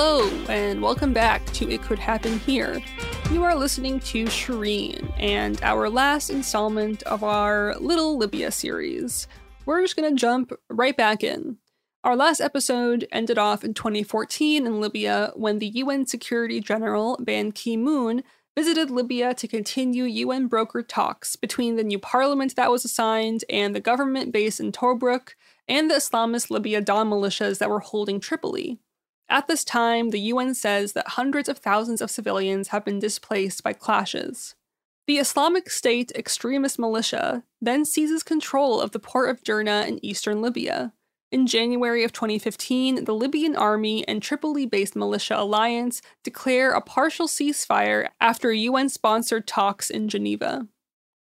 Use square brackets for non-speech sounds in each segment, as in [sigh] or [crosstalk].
Hello, and welcome back to It Could Happen Here. You are listening to Shireen and our last installment of our Little Libya series. We're just to jump right back in. Our last episode ended off in 2014 in Libya when the UN Security General Ban Ki moon visited Libya to continue UN brokered talks between the new parliament that was assigned and the government base in Tobruk and the Islamist Libya Dawn militias that were holding Tripoli. At this time, the UN says that hundreds of thousands of civilians have been displaced by clashes. The Islamic State extremist militia then seizes control of the port of Derna in eastern Libya. In January of 2015, the Libyan army and Tripoli based militia alliance declare a partial ceasefire after UN sponsored talks in Geneva.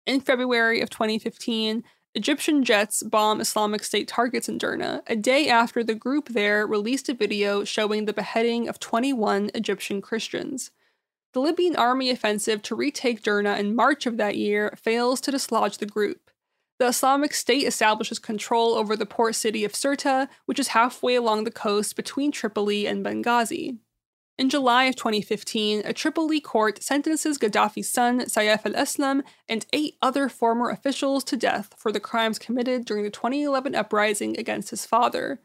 In February of 2015, Egyptian jets bomb Islamic State targets in Derna, a day after the group there released a video showing the beheading of 21 Egyptian Christians. The Libyan army offensive to retake Derna in March of that year fails to dislodge the group. The Islamic State establishes control over the port city of Sirte, which is halfway along the coast between Tripoli and Benghazi. In July of 2015, a Tripoli court sentences Gaddafi's son, Saif al Islam, and eight other former officials to death for the crimes committed during the 2011 uprising against his father.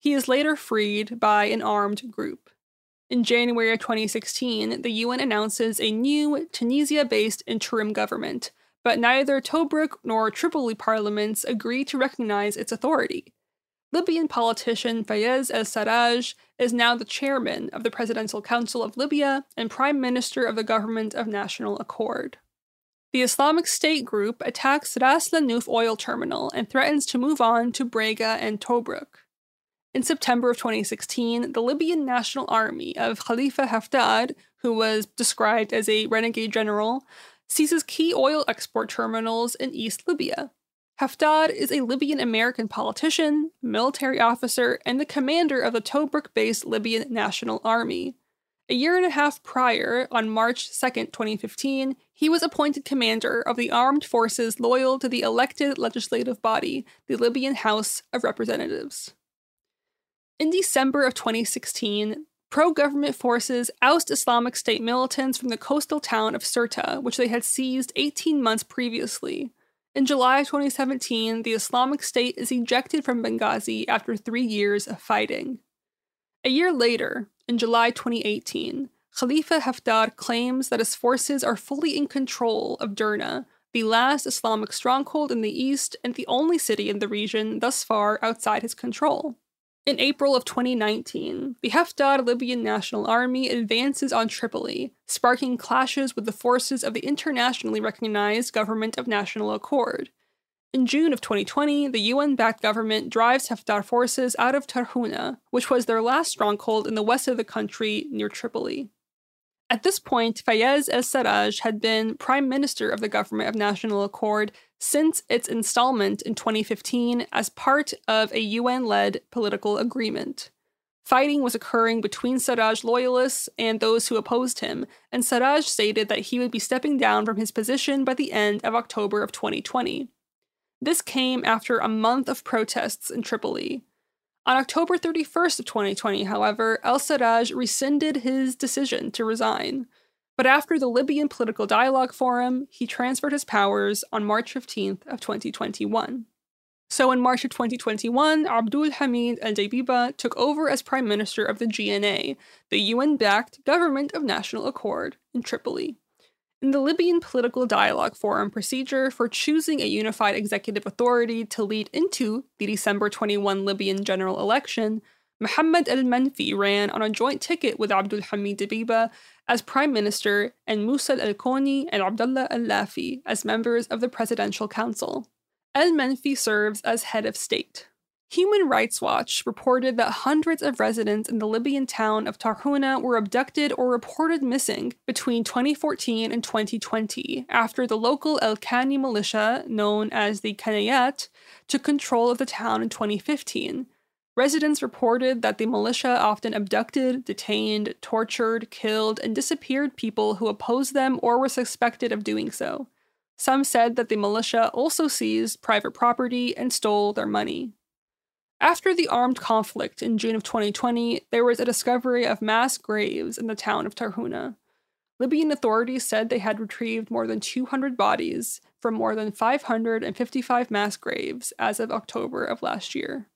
He is later freed by an armed group. In January of 2016, the UN announces a new Tunisia based interim government, but neither Tobruk nor Tripoli parliaments agree to recognize its authority. Libyan politician Fayez el Sarraj is now the chairman of the Presidential Council of Libya and prime minister of the Government of National Accord. The Islamic State group attacks Ras Lanuf oil terminal and threatens to move on to Brega and Tobruk. In September of 2016, the Libyan National Army of Khalifa Haftar, who was described as a renegade general, seizes key oil export terminals in East Libya. Haftar is a Libyan American politician, military officer, and the commander of the Tobruk based Libyan National Army. A year and a half prior, on March 2, 2015, he was appointed commander of the armed forces loyal to the elected legislative body, the Libyan House of Representatives. In December of 2016, pro government forces oust Islamic State militants from the coastal town of Sirte, which they had seized 18 months previously. In July 2017, the Islamic State is ejected from Benghazi after three years of fighting. A year later, in July 2018, Khalifa Haftar claims that his forces are fully in control of Derna, the last Islamic stronghold in the east and the only city in the region thus far outside his control. In April of 2019, the Haftar Libyan National Army advances on Tripoli, sparking clashes with the forces of the internationally recognized Government of National Accord. In June of 2020, the UN backed government drives Haftar forces out of Tarhuna, which was their last stronghold in the west of the country near Tripoli. At this point, Fayez el Sarraj had been Prime Minister of the Government of National Accord since its installment in 2015 as part of a UN led political agreement. Fighting was occurring between Sarraj loyalists and those who opposed him, and Sarraj stated that he would be stepping down from his position by the end of October of 2020. This came after a month of protests in Tripoli. On October 31st of 2020, however, El Sarraj rescinded his decision to resign. But after the Libyan Political Dialogue Forum, he transferred his powers on March 15th of 2021. So in March of 2021, Abdul Hamid al Deibiba took over as Prime Minister of the GNA, the UN-backed Government of National Accord, in Tripoli. In the Libyan Political Dialogue Forum procedure for choosing a unified executive authority to lead into the December 21 Libyan general election, Mohammed El Menfi ran on a joint ticket with Abdul Hamid Deibiba as Prime Minister and Musa Al Koni and Abdullah Al Lafi as members of the Presidential Council. El Menfi serves as head of state. Human Rights Watch reported that hundreds of residents in the Libyan town of Tarhuna were abducted or reported missing between 2014 and 2020 after the local El Kani militia, known as the Kanayat, took control of the town in 2015. Residents reported that the militia often abducted, detained, tortured, killed, and disappeared people who opposed them or were suspected of doing so. Some said that the militia also seized private property and stole their money. After the armed conflict in June of 2020, there was a discovery of mass graves in the town of Tarhuna. Libyan authorities said they had retrieved more than 200 bodies from more than 555 mass graves as of October of last year.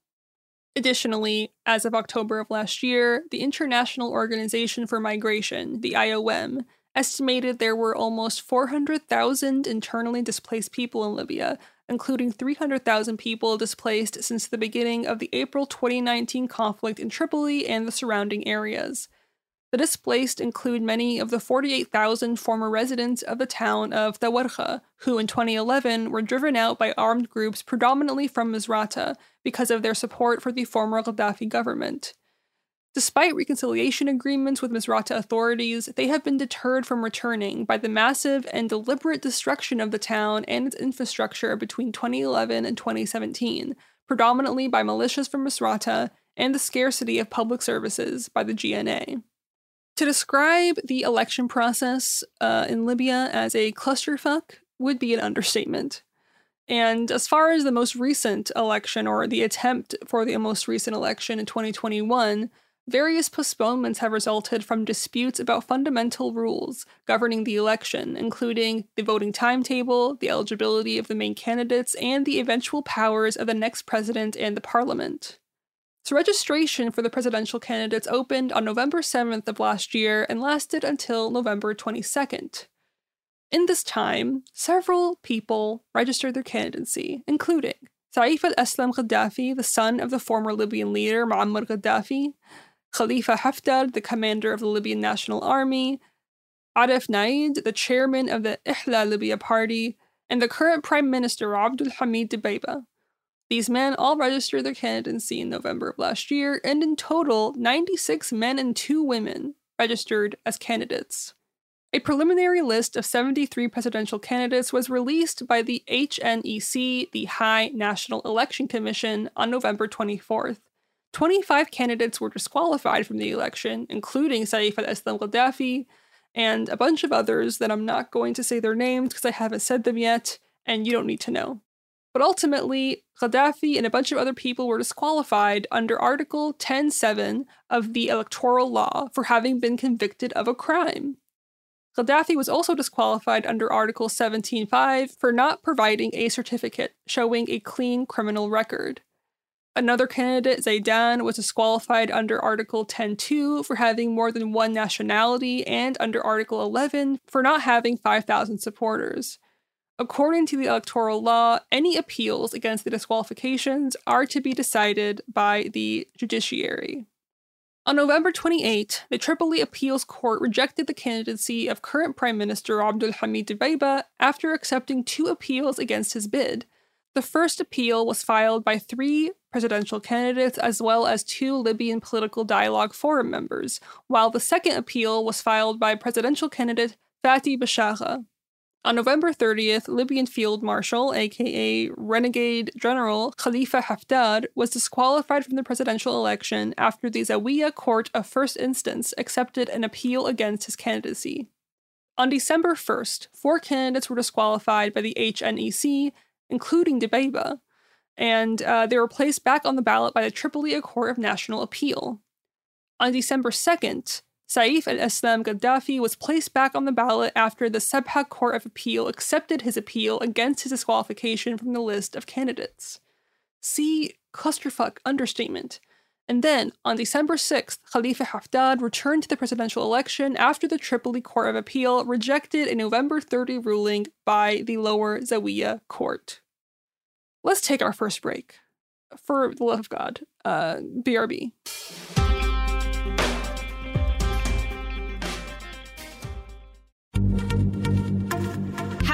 Additionally, as of October of last year, the International Organization for Migration, the IOM, estimated there were almost 400,000 internally displaced people in Libya, including 300,000 people displaced since the beginning of the April 2019 conflict in Tripoli and the surrounding areas. The displaced include many of the 48,000 former residents of the town of Tawergha, who in 2011 were driven out by armed groups predominantly from Misrata because of their support for the former Gaddafi government. Despite reconciliation agreements with Misrata authorities, they have been deterred from returning by the massive and deliberate destruction of the town and its infrastructure between 2011 and 2017, predominantly by militias from Misrata and the scarcity of public services by the GNA. To describe the election process uh, in Libya as a clusterfuck would be an understatement. And as far as the most recent election, or the attempt for the most recent election in 2021, Various postponements have resulted from disputes about fundamental rules governing the election, including the voting timetable, the eligibility of the main candidates, and the eventual powers of the next president and the parliament. So, registration for the presidential candidates opened on November 7th of last year and lasted until November 22nd. In this time, several people registered their candidacy, including Saif al Islam Gaddafi, the son of the former Libyan leader Muammar Gaddafi, Khalifa Haftar, the commander of the Libyan National Army, Arif Naid, the chairman of the Ihya Libya Party, and the current Prime Minister Abdul Hamid Deibiba. These men all registered their candidacy in November of last year, and in total, 96 men and 2 women registered as candidates. A preliminary list of 73 presidential candidates was released by the HNEC, the High National Election Commission, on November 24th. 25 candidates were disqualified from the election, including Saif al Islam Gaddafi and a bunch of others that I'm not going to say their names because I haven't said them yet, and you don't need to know. But ultimately, Gaddafi and a bunch of other people were disqualified under Article 10.7 of the electoral law for having been convicted of a crime. Gaddafi was also disqualified under Article 17.5 for not providing a certificate showing a clean criminal record. Another candidate, Zaidan, was disqualified under Article 10.2 for having more than one nationality and under Article 11 for not having 5,000 supporters. According to the electoral law, any appeals against the disqualifications are to be decided by the judiciary. On November 28, the Tripoli Appeals Court rejected the candidacy of current Prime Minister Abdul Hamid Dbeiba after accepting two appeals against his bid. The first appeal was filed by three presidential candidates as well as two Libyan Political Dialogue Forum members, while the second appeal was filed by presidential candidate Fathi Bashagha. On November 30th, Libyan Field Marshal, aka Renegade General Khalifa Haftar, was disqualified from the presidential election after the Zawiya Court of First Instance accepted an appeal against his candidacy. On December 1st, four candidates were disqualified by the HNEC, including Dbeiba, and uh, they were placed back on the ballot by the Tripoli Court of National Appeal. On December 2nd, Saif al-Islam Gaddafi was placed back on the ballot after the Sabha Court of Appeal accepted his appeal against his disqualification from the list of candidates. See clusterfuck understatement. And then, on December 6th, Khalifa Haftar returned to the presidential election after the Tripoli Court of Appeal rejected a November 30 ruling by the lower Zawiya court. Let's take our first break. For the love of God, uh, BRB.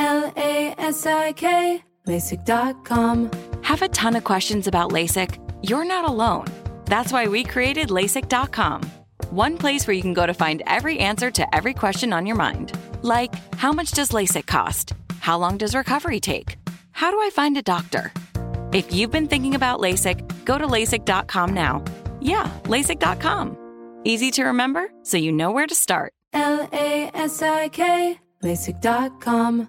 L A S I K, LASIK.com. Have a ton of questions about LASIK? You're not alone. That's why we created LASIK.com. One place where you can go to find every answer to every question on your mind. Like, how much does LASIK cost? How long does recovery take? How do I find a doctor? If you've been thinking about LASIK, go to LASIK.com now. Yeah, LASIK.com. Easy to remember, so you know where to start. L A S I K, LASIK.com.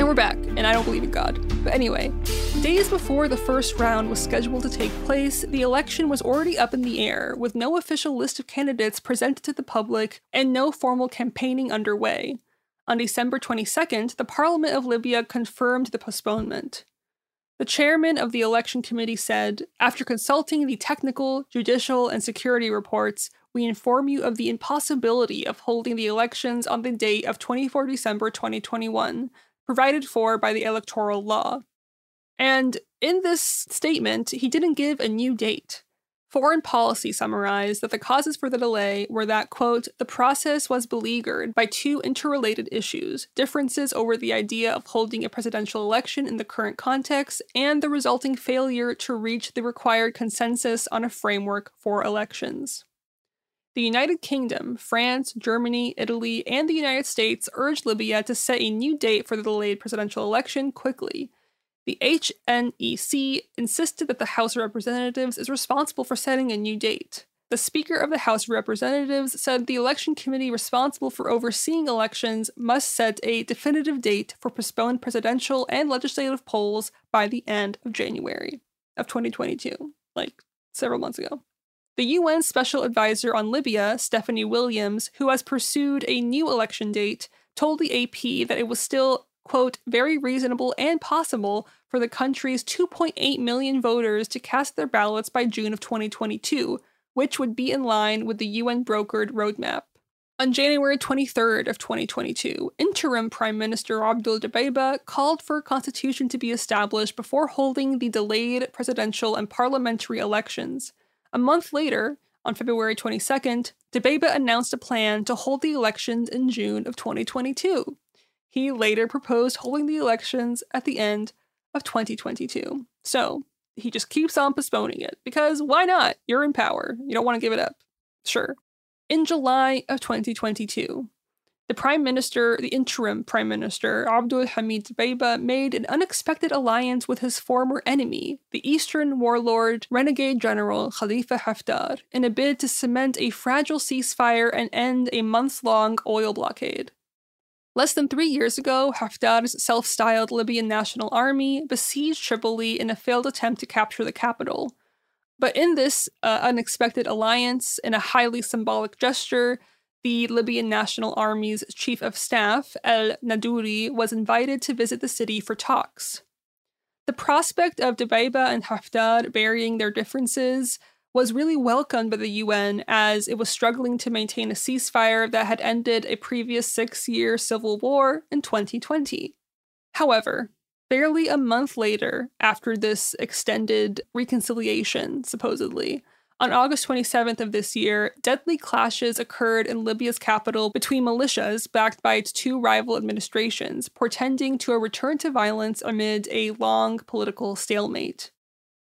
And we're back, and I don't believe in God. But anyway, days before the first round was scheduled to take place, the election was already up in the air, with no official list of candidates presented to the public and no formal campaigning underway. On December 22nd, the Parliament of Libya confirmed the postponement. The chairman of the election committee said, After consulting the technical, judicial, and security reports, we inform you of the impossibility of holding the elections on the date of 24 December 2021 provided for by the electoral law. And in this statement, he didn't give a new date. Foreign policy summarized that the causes for the delay were that, quote, the process was beleaguered by two interrelated issues differences over the idea of holding a presidential election in the current context, and the resulting failure to reach the required consensus on a framework for elections. The United Kingdom, France, Germany, Italy, and the United States urged Libya to set a new date for the delayed presidential election quickly, the HNEC insisted that the House of Representatives is responsible for setting a new date. The Speaker of the House of Representatives said the election committee responsible for overseeing elections must set a definitive date for postponed presidential and legislative polls by the end of January of 2022, like several months ago. The UN Special Advisor on Libya, Stephanie Williams, who has pursued a new election date, told the AP that it was still quote, very reasonable and possible for the country's 2.8 million voters to cast their ballots by June of 2022, which would be in line with the UN brokered roadmap. On January 23rd of 2022, interim Prime Minister Abdul Dbeiba called for a constitution to be established before holding the delayed presidential and parliamentary elections. A month later, on February 22nd, Dbeiba announced a plan to hold the elections in June of 2022. He later proposed holding the elections at the end of 2022. So he just keeps on postponing it because why not? You're in power. You don't want to give it up. Sure. In July of 2022, the Prime Minister, the interim Prime Minister, Abdul Hamid Dbeiba, made an unexpected alliance with his former enemy, the Eastern warlord, renegade general Khalifa Haftar, in a bid to cement a fragile ceasefire and end a month long oil blockade. Less than three years ago, Haftar's self styled Libyan National Army besieged Tripoli in a failed attempt to capture the capital. But in this uh, unexpected alliance, in a highly symbolic gesture, the Libyan National Army's chief of staff, El Naduri, was invited to visit the city for talks. The prospect of Dbeiba and Haftar burying their differences was really welcomed by the UN as it was struggling to maintain a ceasefire that had ended a previous six year civil war in 2020. However, barely a month later, after this extended reconciliation, supposedly, on August 27th of this year, deadly clashes occurred in Libya's capital between militias backed by its two rival administrations, portending to a return to violence amid a long political stalemate.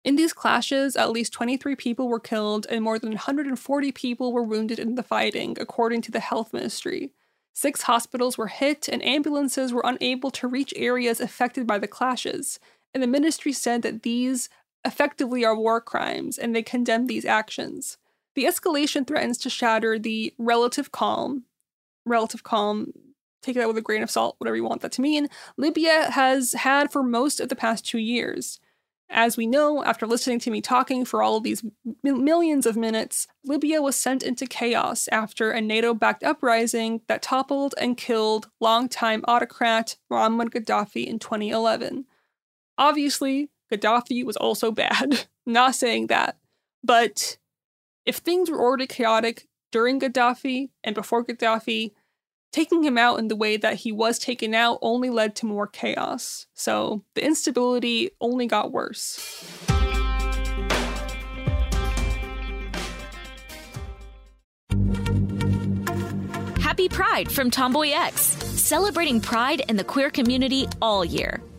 In these clashes, at least 23 people were killed and more than 140 people were wounded in the fighting, according to the health ministry. Six hospitals were hit, and ambulances were unable to reach areas affected by the clashes. And the ministry said that these effectively are war crimes, and they condemn these actions. The escalation threatens to shatter the relative calm, relative calm, take that with a grain of salt, whatever you want that to mean, Libya has had for most of the past two years. As we know, after listening to me talking for all of these millions of minutes, Libya was sent into chaos after a NATO backed uprising that toppled and killed longtime autocrat Muammar Gaddafi in 2011. Obviously, Gaddafi was also [laughs] bad, not saying that, but if things were already chaotic during Gaddafi and before Gaddafi, taking him out in the way that he was taken out only led to more chaos. So the instability only got worse. Happy Pride from Tomboy X, celebrating pride in the queer community all year.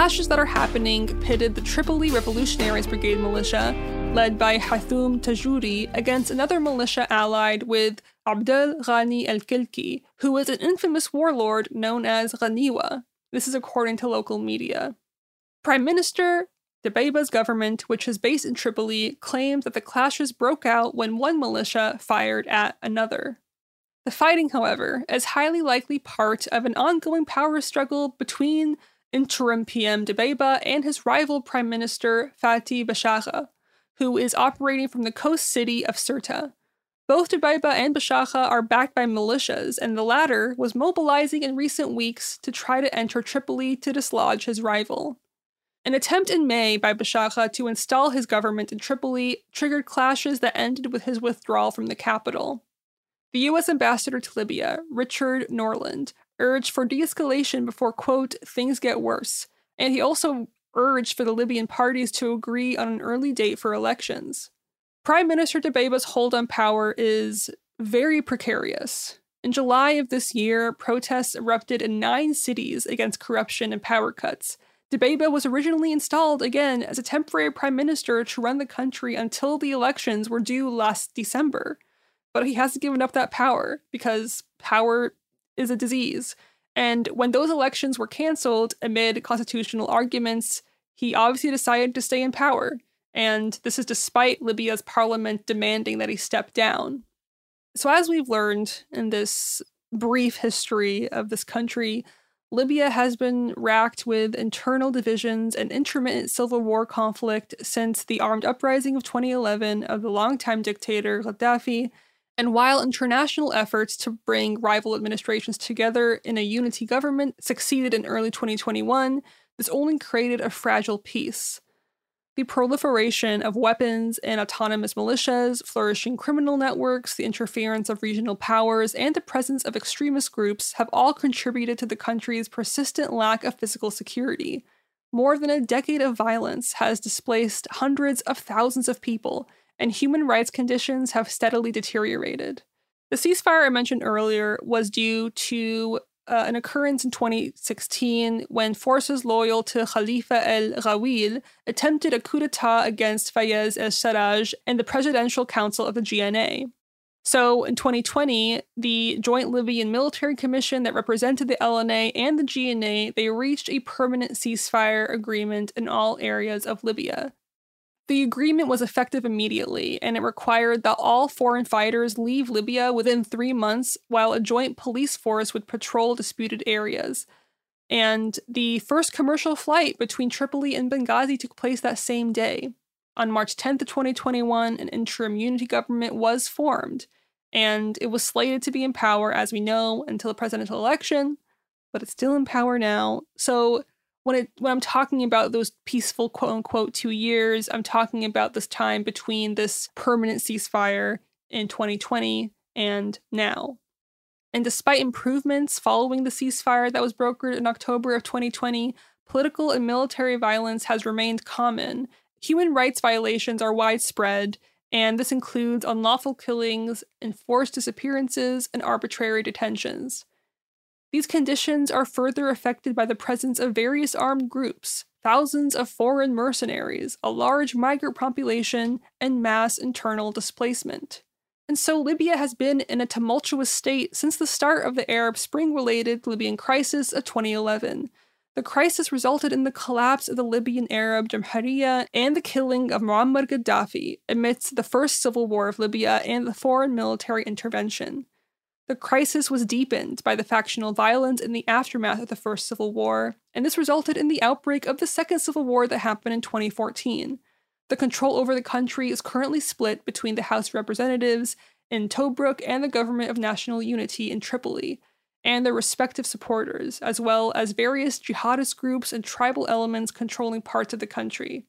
Clashes that are happening pitted the Tripoli Revolutionaries Brigade militia, led by Hathum Tajuri, against another militia allied with Abdel Ghani el Kikli, who was an infamous warlord known as Ghaniwa. This is according to local media. Prime Minister Dabeiba's government, which is based in Tripoli, claims that the clashes broke out when one militia fired at another. The fighting, however, is highly likely part of an ongoing power struggle between interim PM Dabeiba and his rival Prime Minister Fathi Bashagha, who is operating from the coast city of Sirte. Both Dabeiba and Bashagha are backed by militias, and the latter was mobilizing in recent weeks to try to enter Tripoli to dislodge his rival. An attempt in May by Bashagha to install his government in Tripoli triggered clashes that ended with his withdrawal from the capital. The US ambassador to Libya, Richard Norland, urged for de escalation before, quote, things get worse. And he also urged for the Libyan parties to agree on an early date for elections. Prime Minister Dabeiba's hold on power is very precarious. In July of this year, protests erupted in nine cities against corruption and power cuts. Dabeiba was originally installed again as a temporary prime minister to run the country until the elections were due last December. But he hasn't given up that power because power is a disease. And when those elections were canceled amid constitutional arguments, he obviously decided to stay in power. And this is despite Libya's parliament demanding that he step down. So, as we've learned in this brief history of this country, Libya has been racked with internal divisions and intermittent civil war conflict since the armed uprising of 2011 of the longtime dictator Gaddafi and while international efforts to bring rival administrations together in a unity government succeeded in early 2021, this only created a fragile peace. The proliferation of weapons and autonomous militias, flourishing criminal networks, the interference of regional powers, and the presence of extremist groups have all contributed to the country's persistent lack of physical security. More than a decade of violence has displaced hundreds of thousands of people and human rights conditions have steadily deteriorated. The ceasefire I mentioned earlier was due to uh, an occurrence in 2016 when forces loyal to Khalifa el Ghawil attempted a coup d'etat against Fayez el Sarraj and the Presidential Council of the GNA. So in 2020, the Joint Libyan Military Commission that represented the LNA and the GNA, they reached a permanent ceasefire agreement in all areas of Libya. The agreement was effective immediately, and it required that all foreign fighters leave Libya within three months, while a joint police force would patrol disputed areas. And the first commercial flight between Tripoli and Benghazi took place that same day. On March 10th, of 2021, an interim unity government was formed, and it was slated to be in power, as we know, until the presidential election, but it's still in power now. So when it when I'm talking about those peaceful quote unquote two years, I'm talking about this time between this permanent ceasefire in 2020 and now. And despite improvements following the ceasefire that was brokered in October of 2020, political and military violence has remained common. Human rights violations are widespread, and this includes unlawful killings, enforced disappearances, and arbitrary detentions. These conditions are further affected by the presence of various armed groups, thousands of foreign mercenaries, a large migrant population, and mass internal displacement. And so Libya has been in a tumultuous state since the start of the Arab Spring related Libyan crisis of 2011. The crisis resulted in the collapse of the Libyan Arab Jamahiriya and the killing of Muammar Gaddafi amidst the first civil war of Libya and the foreign military intervention. The crisis was deepened by the factional violence in the aftermath of the First Civil War, and this resulted in the outbreak of the Second Civil War that happened in 2014. The control over the country is currently split between the House of Representatives in Tobruk and the Government of National Unity in Tripoli, and their respective supporters, as well as various jihadist groups and tribal elements controlling parts of the country.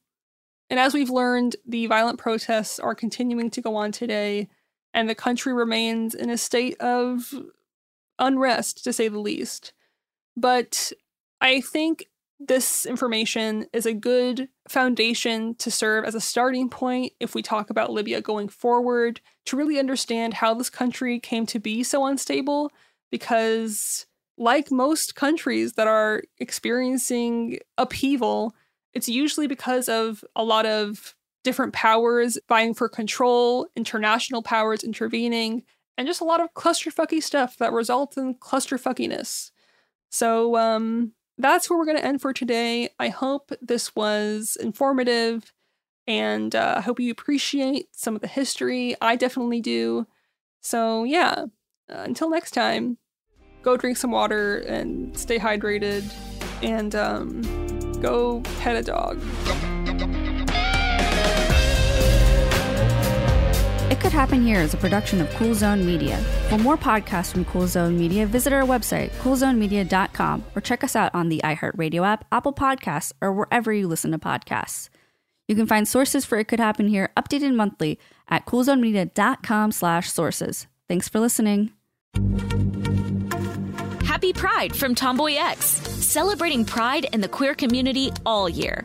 And as we've learned, the violent protests are continuing to go on today, and the country remains in a state of unrest, to say the least. But I think this information is a good foundation to serve as a starting point if we talk about Libya going forward, to really understand how this country came to be so unstable. Because, like most countries that are experiencing upheaval, it's usually because of a lot of different powers vying for control, international powers intervening, and just a lot of clusterfucky stuff that results in clusterfuckiness. So, um, that's where we're going to end for today. I hope this was informative and uh, I hope you appreciate some of the history. I definitely do. So, yeah, uh, until next time, go drink some water and stay hydrated and um, go pet a dog. Could Happen Here is a production of Cool Zone Media. For more podcasts from Cool Zone Media, visit our website, coolzonemedia.com, or check us out on the iHeartRadio app, Apple Podcasts, or wherever you listen to podcasts. You can find sources for It Could Happen Here updated monthly at coolzonemedia.com slash sources. Thanks for listening. Happy Pride from Tomboy X, celebrating pride and the queer community all year.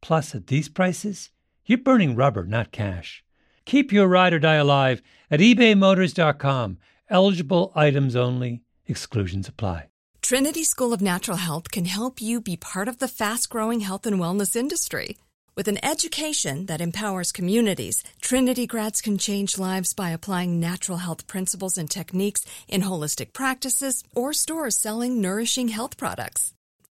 Plus, at these prices, you're burning rubber, not cash. Keep your ride or die alive at ebaymotors.com. Eligible items only, exclusions apply. Trinity School of Natural Health can help you be part of the fast growing health and wellness industry. With an education that empowers communities, Trinity grads can change lives by applying natural health principles and techniques in holistic practices or stores selling nourishing health products.